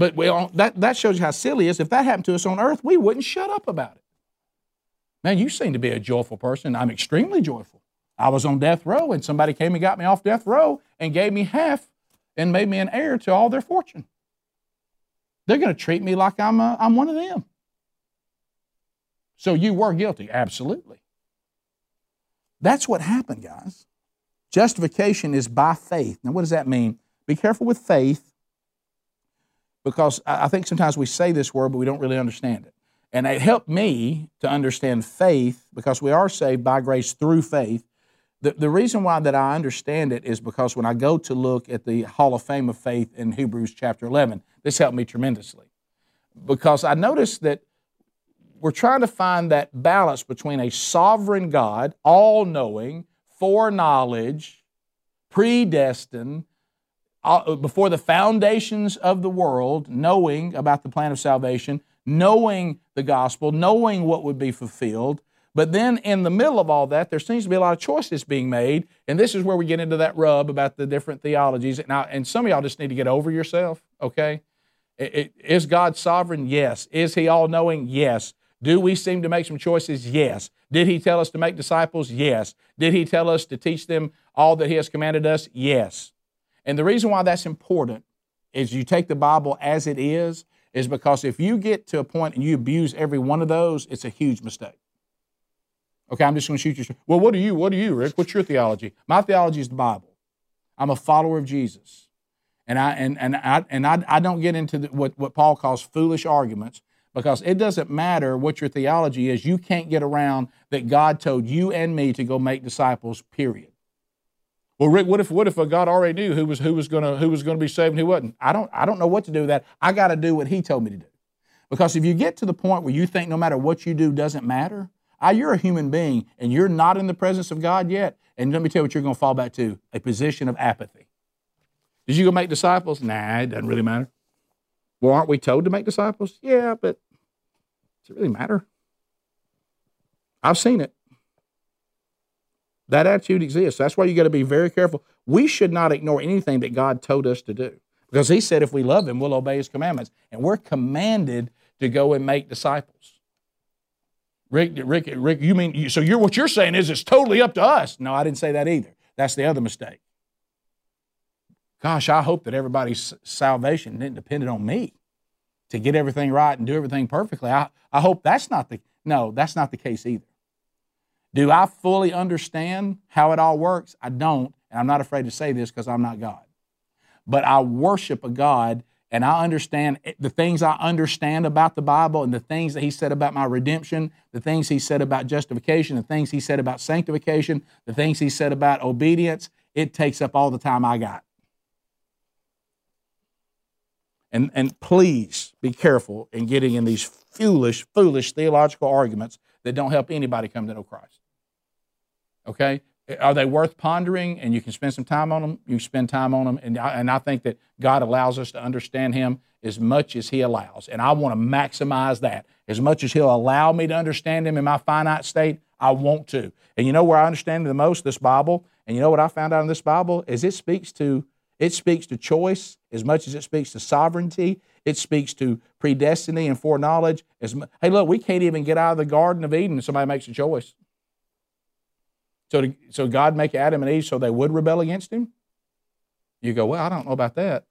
but we all, that, that shows you how silly it is. If that happened to us on earth, we wouldn't shut up about it. Man, you seem to be a joyful person. I'm extremely joyful. I was on death row, and somebody came and got me off death row and gave me half and made me an heir to all their fortune. They're going to treat me like I'm, a, I'm one of them. So you were guilty? Absolutely. That's what happened, guys. Justification is by faith. Now, what does that mean? Be careful with faith because I think sometimes we say this word, but we don't really understand it. And it helped me to understand faith because we are saved by grace through faith. The, the reason why that I understand it is because when I go to look at the Hall of Fame of Faith in Hebrews chapter 11, this helped me tremendously. Because I noticed that we're trying to find that balance between a sovereign God, all knowing, foreknowledge, predestined, uh, before the foundations of the world, knowing about the plan of salvation, knowing the gospel, knowing what would be fulfilled. But then in the middle of all that, there seems to be a lot of choices being made. And this is where we get into that rub about the different theologies. Now, and some of y'all just need to get over yourself, okay? It, it, is God sovereign? Yes. Is He all knowing? Yes. Do we seem to make some choices? Yes. Did He tell us to make disciples? Yes. Did He tell us to teach them all that He has commanded us? Yes. And the reason why that's important is you take the Bible as it is, is because if you get to a point and you abuse every one of those, it's a huge mistake. Okay, I'm just going to shoot you. Well, what are you? What are you, Rick? What's your theology? My theology is the Bible. I'm a follower of Jesus. And I and and I and I, I don't get into the, what what Paul calls foolish arguments because it doesn't matter what your theology is. You can't get around that God told you and me to go make disciples. Period. Well, Rick, what if what if God already knew who was who was gonna who was gonna be saved and who wasn't? I don't I don't know what to do with that. I got to do what He told me to do. Because if you get to the point where you think no matter what you do doesn't matter, I, you're a human being and you're not in the presence of God yet. And let me tell you what you're to fall back to a position of apathy. Did you go make disciples? Nah, it doesn't really matter. Well, aren't we told to make disciples? Yeah, but does it really matter? I've seen it. That attitude exists. That's why you got to be very careful. We should not ignore anything that God told us to do because He said if we love Him, we'll obey His commandments. And we're commanded to go and make disciples. Rick, Rick, Rick, you mean, so you're, what you're saying is it's totally up to us. No, I didn't say that either. That's the other mistake. Gosh, I hope that everybody's salvation didn't depend on me to get everything right and do everything perfectly. I, I hope that's not the, no, that's not the case either. Do I fully understand how it all works? I don't, and I'm not afraid to say this because I'm not God. But I worship a God and I understand the things I understand about the Bible and the things that He said about my redemption, the things He said about justification, the things He said about sanctification, the things He said about obedience. It takes up all the time I got. And, and please be careful in getting in these foolish, foolish theological arguments that don't help anybody come to know Christ. Okay? Are they worth pondering? And you can spend some time on them. You spend time on them. And I, and I think that God allows us to understand Him as much as He allows. And I want to maximize that. As much as He'll allow me to understand Him in my finite state, I want to. And you know where I understand the most? This Bible. And you know what I found out in this Bible? Is it speaks to it speaks to choice as much as it speaks to sovereignty. It speaks to predestiny and foreknowledge. As, hey, look, we can't even get out of the Garden of Eden and somebody makes a choice. So, to, so God make Adam and Eve so they would rebel against him? You go, well, I don't know about that.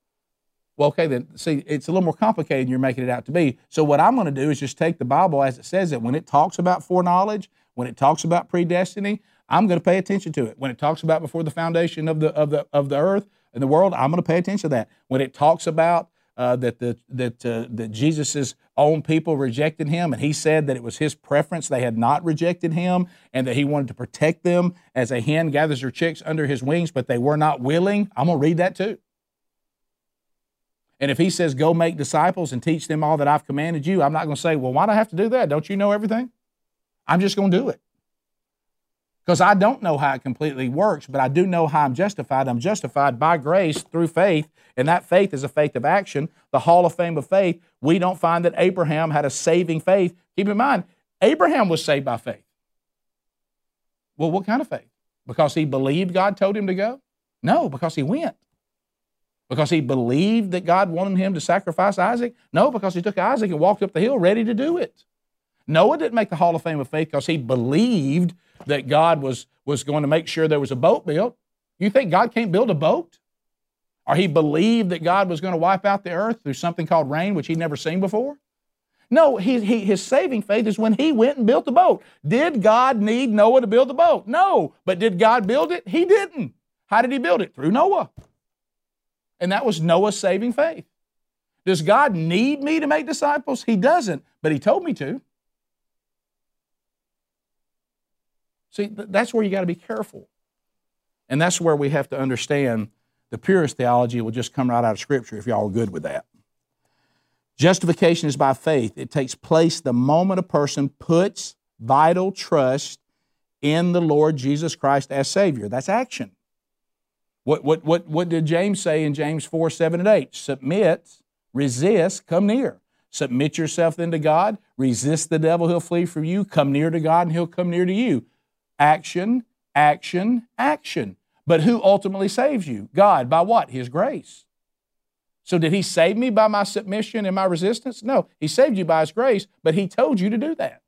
Well, okay, then see, it's a little more complicated than you're making it out to be. So, what I'm going to do is just take the Bible as it says it. When it talks about foreknowledge, when it talks about predestiny, I'm going to pay attention to it. When it talks about before the foundation of the of the of the earth and the world, I'm going to pay attention to that. When it talks about uh, that the that uh, that Jesus's own people rejected him, and he said that it was his preference they had not rejected him, and that he wanted to protect them as a hen gathers her chicks under his wings, but they were not willing. I'm to read that too. And if he says, "Go make disciples and teach them all that I've commanded you," I'm not to say, "Well, why do I have to do that? Don't you know everything?" I'm just to do it Because I don't know how it completely works, but I do know how I'm justified. I'm justified by grace through faith, and that faith is a faith of action. The Hall of Fame of faith, we don't find that Abraham had a saving faith. Keep in mind, Abraham was saved by faith. Well, what kind of faith? Because he believed God told him to go? No, because he went. Because he believed that God wanted him to sacrifice Isaac? No, because he took Isaac and walked up the hill ready to do it. Noah didn't make the Hall of Fame of faith because he believed that God was, was going to make sure there was a boat built. You think God can't build a boat? Or he believed that God was going to wipe out the earth through something called rain, which he'd never seen before? No, he, he, his saving faith is when he went and built the boat. Did God need Noah to build the boat? No. But did God build it? He didn't. How did he build it? Through Noah. And that was Noah's saving faith. Does God need me to make disciples? He doesn't, but He told me to. See, that's where you got to be careful. And that's where we have to understand the purest theology will just come right out of Scripture if y'all are good with that. Justification is by faith. It takes place the moment a person puts vital trust in the Lord Jesus Christ as Savior. That's action. What, what, what, what did James say in James 4 7 and 8? Submit, resist, come near. Submit yourself then to God, resist the devil, he'll flee from you. Come near to God, and he'll come near to you. Action, action, action. But who ultimately saves you? God. By what? His grace. So, did He save me by my submission and my resistance? No, He saved you by His grace, but He told you to do that.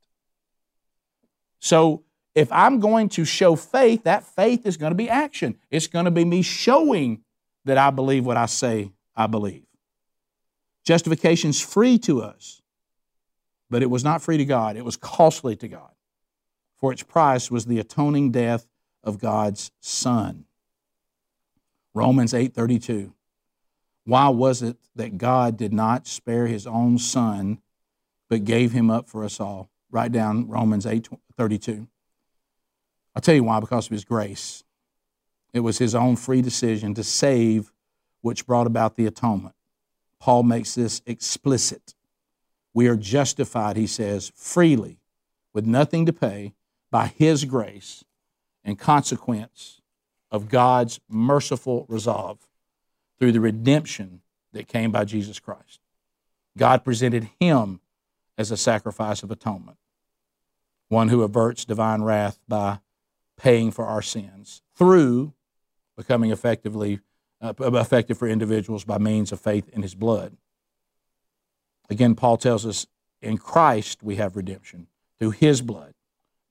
So, if I'm going to show faith, that faith is going to be action. It's going to be me showing that I believe what I say I believe. Justification's free to us, but it was not free to God. It was costly to God. For its price was the atoning death of God's Son. Romans 8:32. Why was it that God did not spare his own son but gave him up for us all? Write down Romans 8:32. I'll tell you why, because of His grace. It was His own free decision to save, which brought about the atonement. Paul makes this explicit. We are justified, he says, freely, with nothing to pay, by His grace and consequence of God's merciful resolve through the redemption that came by Jesus Christ. God presented Him as a sacrifice of atonement, one who averts divine wrath by paying for our sins through becoming effectively uh, effective for individuals by means of faith in his blood. Again, Paul tells us in Christ we have redemption through his blood,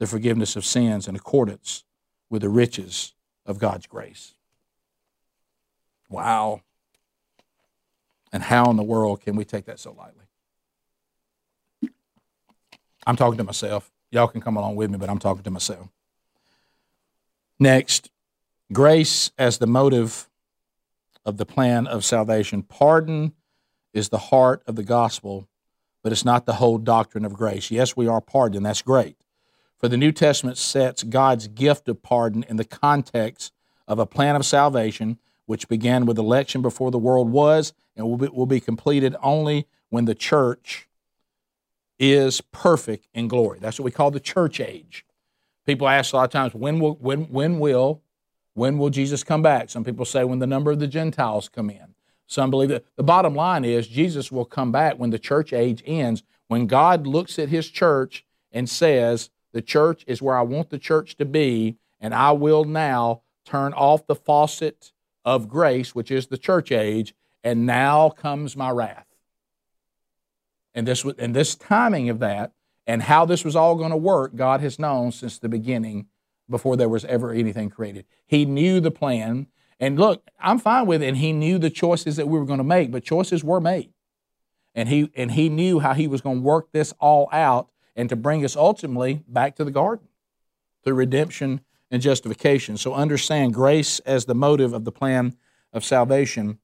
the forgiveness of sins in accordance with the riches of God's grace. Wow. And how in the world can we take that so lightly? I'm talking to myself. Y'all can come along with me, but I'm talking to myself. Next, grace as the motive of the plan of salvation. Pardon is the heart of the gospel, but it's not the whole doctrine of grace. Yes, we are pardoned. That's great. For the New Testament sets God's gift of pardon in the context of a plan of salvation which began with election before the world was and will be, will be completed only when the church is perfect in glory. That's what we call the church age. People ask a lot of times, when will, when, when will, when will Jesus come back? Some people say when the number of the Gentiles come in. Some believe that the bottom line is Jesus will come back when the church age ends. When God looks at his church and says, the church is where I want the church to be, and I will now turn off the faucet of grace, which is the church age, and now comes my wrath. And this, and this timing of that and how this was all going to work, God has known since the beginning before there was ever anything created. He knew the plan. And look, I'm fine with it. And he knew the choices that we were going to make, but choices were made. And he and he knew how he was going to work this all out and to bring us ultimately back to the garden through redemption and justification. So understand grace as the motive of the plan of salvation.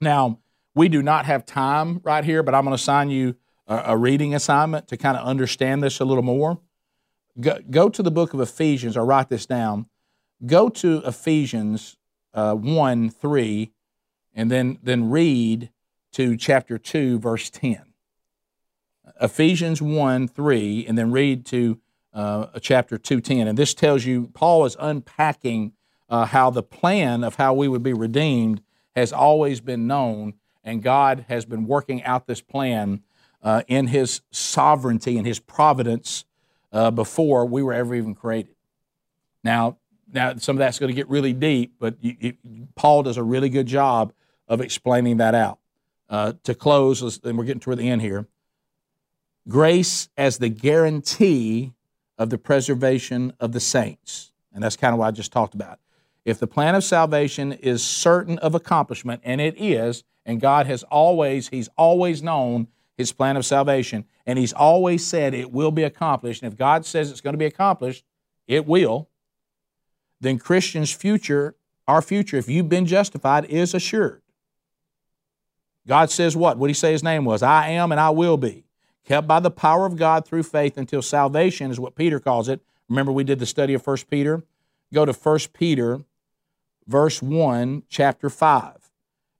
Now, we do not have time right here, but I'm going to assign you a, reading assignment to kind of understand this a little more, go, go to the book of Ephesians or write this down. Go to Ephesians uh, 1 3, and then, then read to chapter 2, verse 10. Ephesians 1 3, and then read to uh, chapter 210. And this tells you, Paul is unpacking uh, how the plan of how we would be redeemed has always been known, and God has been working out this plan uh, in His sovereignty and His providence uh, before we were ever even created. Now, now some of that's going to get really deep, but you, you, Paul does a really good job of explaining that out. Uh, to close, and we're getting toward the end here. Grace as the guarantee of the preservation of the saints, and that's kind of what I just talked about. If the plan of salvation is certain of accomplishment, and it is, and God has always, He's always known His plan of salvation, and He's always said it will be accomplished. And if God says it's going to be accomplished, it will. Then Christians' future, our future, if you've been justified, is assured. God says what? What did he say his name was? I am and I will be. Kept by the power of God through faith until salvation is what Peter calls it. Remember, we did the study of 1 Peter? Go to 1 Peter, verse 1, chapter 5.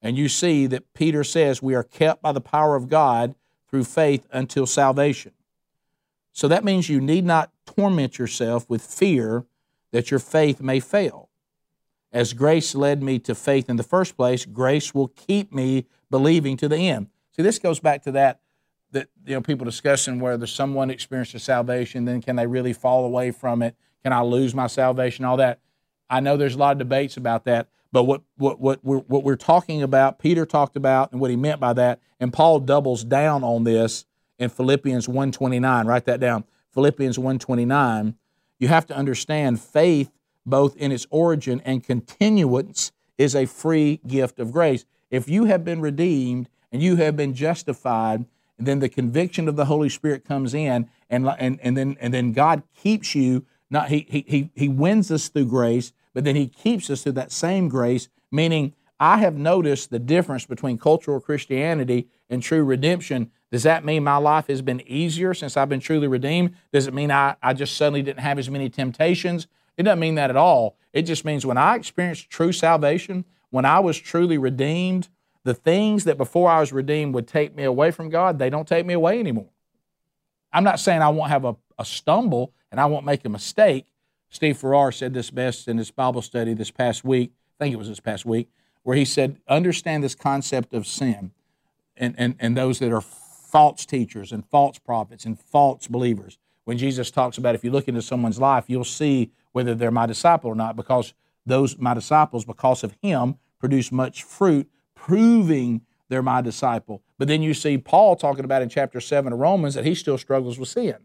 And you see that Peter says we are kept by the power of God through faith until salvation. So that means you need not torment yourself with fear that your faith may fail. As grace led me to faith in the first place, grace will keep me believing to the end. See, this goes back to that that you know people discussing whether someone experiences salvation, then can they really fall away from it? Can I lose my salvation? All that. I know there's a lot of debates about that, but what what what we're, what we're talking about, Peter talked about, and what he meant by that, and Paul doubles down on this in Philippians 1:29. Write that down. Philippians 1:29. You have to understand faith both in its origin and continuance, is a free gift of grace. If you have been redeemed and you have been justified, then the conviction of the Holy Spirit comes in, and, and, and, then, and then God keeps you. Not he, he, he wins us through grace, but then He keeps us through that same grace, meaning I have noticed the difference between cultural Christianity and true redemption. Does that mean my life has been easier since I've been truly redeemed? Does it mean I, I just suddenly didn't have as many temptations? It doesn't mean that at all. It just means when I experienced true salvation, when I was truly redeemed, the things that before I was redeemed would take me away from God, they don't take me away anymore. I'm not saying I won't have a, a stumble and I won't make a mistake. Steve Farrar said this best in his Bible study this past week. I think it was this past week, where he said, Understand this concept of sin and, and, and those that are false teachers and false prophets and false believers. When Jesus talks about if you look into someone's life, you'll see whether they're my disciple or not, because those my disciples, because of him, produce much fruit, proving they're my disciple. But then you see Paul talking about in chapter 7 of Romans that he still struggles with sin.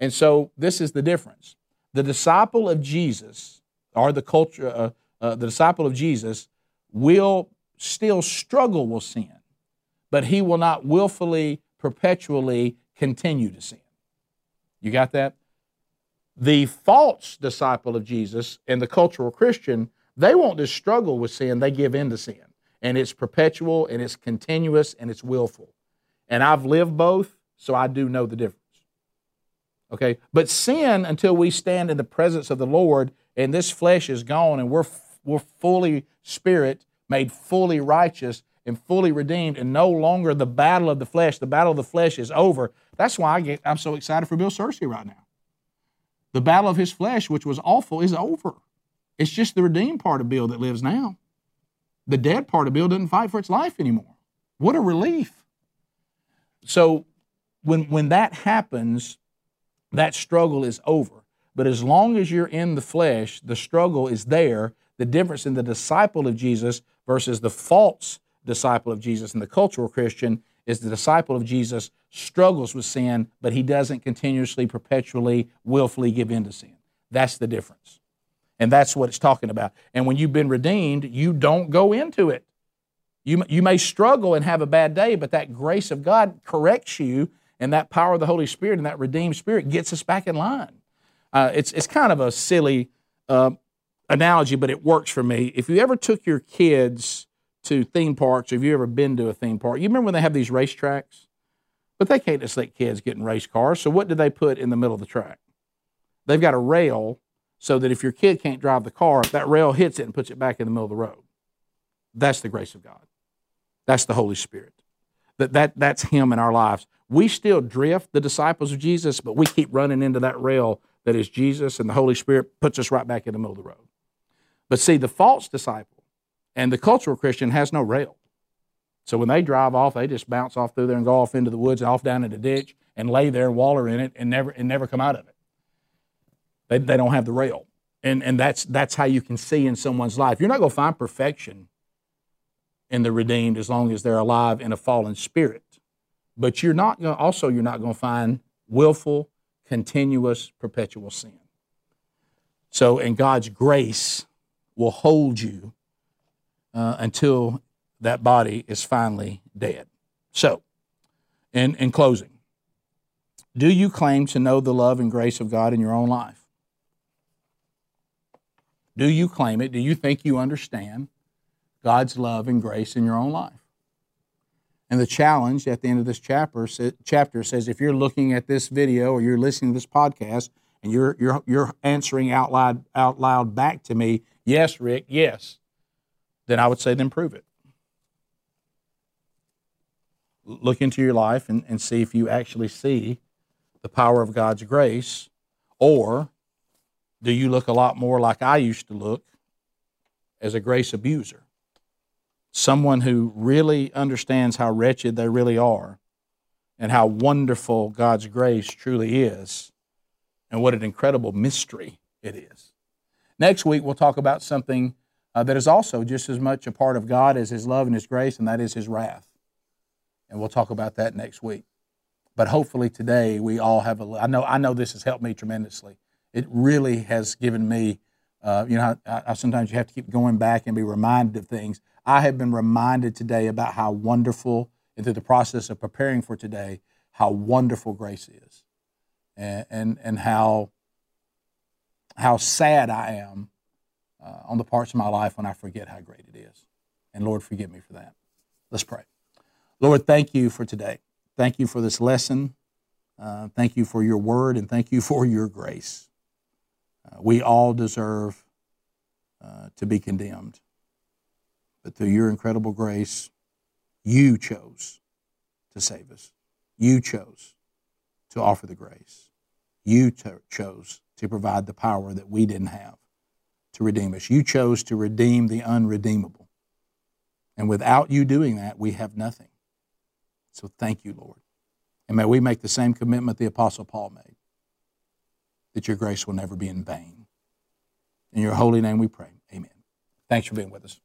And so this is the difference. The disciple of Jesus, or the culture, uh, uh, the disciple of Jesus, will still struggle with sin, but he will not willfully, perpetually continue to sin. You got that? The false disciple of Jesus and the cultural Christian, they won't just struggle with sin, they give in to sin. And it's perpetual and it's continuous and it's willful. And I've lived both, so I do know the difference. Okay? But sin, until we stand in the presence of the Lord and this flesh is gone and we're, we're fully spirit, made fully righteous and fully redeemed, and no longer the battle of the flesh, the battle of the flesh is over. That's why I get, I'm so excited for Bill Searcy right now. The battle of his flesh, which was awful, is over. It's just the redeemed part of Bill that lives now. The dead part of Bill doesn't fight for its life anymore. What a relief. So when, when that happens, that struggle is over. But as long as you're in the flesh, the struggle is there. The difference in the disciple of Jesus versus the false disciple of Jesus and the cultural Christian is the disciple of Jesus struggles with sin, but he doesn't continuously, perpetually, willfully give in to sin. That's the difference. And that's what it's talking about. And when you've been redeemed, you don't go into it. You, you may struggle and have a bad day, but that grace of God corrects you, and that power of the Holy Spirit and that redeemed spirit gets us back in line. Uh, it's, it's kind of a silly uh, analogy, but it works for me. If you ever took your kids to theme parks, or if you ever been to a theme park, you remember when they have these racetracks? But they can't just let kids get in race cars. So what do they put in the middle of the track? They've got a rail so that if your kid can't drive the car, that rail hits it and puts it back in the middle of the road. That's the grace of God. That's the Holy Spirit. That, that, that's Him in our lives. we still drift, the disciples of Jesus, but we keep running into that rail that is Jesus, and the Holy Spirit puts us right back in the middle of the road. But see, the false disciple and the cultural Christian has no rail. So when they drive off, they just bounce off through there and go off into the woods and off down in the ditch and lay there and waller in it and never and never come out of it. They, they don't have the rail. And, and that's, that's how you can see in someone's life. You're not going to find perfection in the redeemed as long as they're alive in a fallen spirit. But you're not going also you're not going to find willful, continuous, perpetual sin. So, and God's grace will hold you uh, until that body is finally dead. So, in, in closing, do you claim to know the love and grace of God in your own life? Do you claim it? Do you think you understand God's love and grace in your own life? And the challenge at the end of this chapter, chapter says if you're looking at this video or you're listening to this podcast and you're, you're, you're answering out loud, out loud back to me, yes, Rick, yes, then I would say then prove it. Look into your life and, and see if you actually see the power of God's grace, or do you look a lot more like I used to look as a grace abuser? Someone who really understands how wretched they really are and how wonderful God's grace truly is and what an incredible mystery it is. Next week, we'll talk about something uh, that is also just as much a part of God as His love and His grace, and that is His wrath. And we'll talk about that next week. But hopefully today we all have a. I know I know this has helped me tremendously. It really has given me. Uh, you know, I, I, sometimes you have to keep going back and be reminded of things. I have been reminded today about how wonderful, and through the process of preparing for today, how wonderful grace is, and and, and how how sad I am uh, on the parts of my life when I forget how great it is. And Lord, forgive me for that. Let's pray. Lord, thank you for today. Thank you for this lesson. Uh, thank you for your word and thank you for your grace. Uh, we all deserve uh, to be condemned. But through your incredible grace, you chose to save us. You chose to offer the grace. You to- chose to provide the power that we didn't have to redeem us. You chose to redeem the unredeemable. And without you doing that, we have nothing. So thank you, Lord. And may we make the same commitment the Apostle Paul made that your grace will never be in vain. In your holy name we pray. Amen. Thanks for being with us.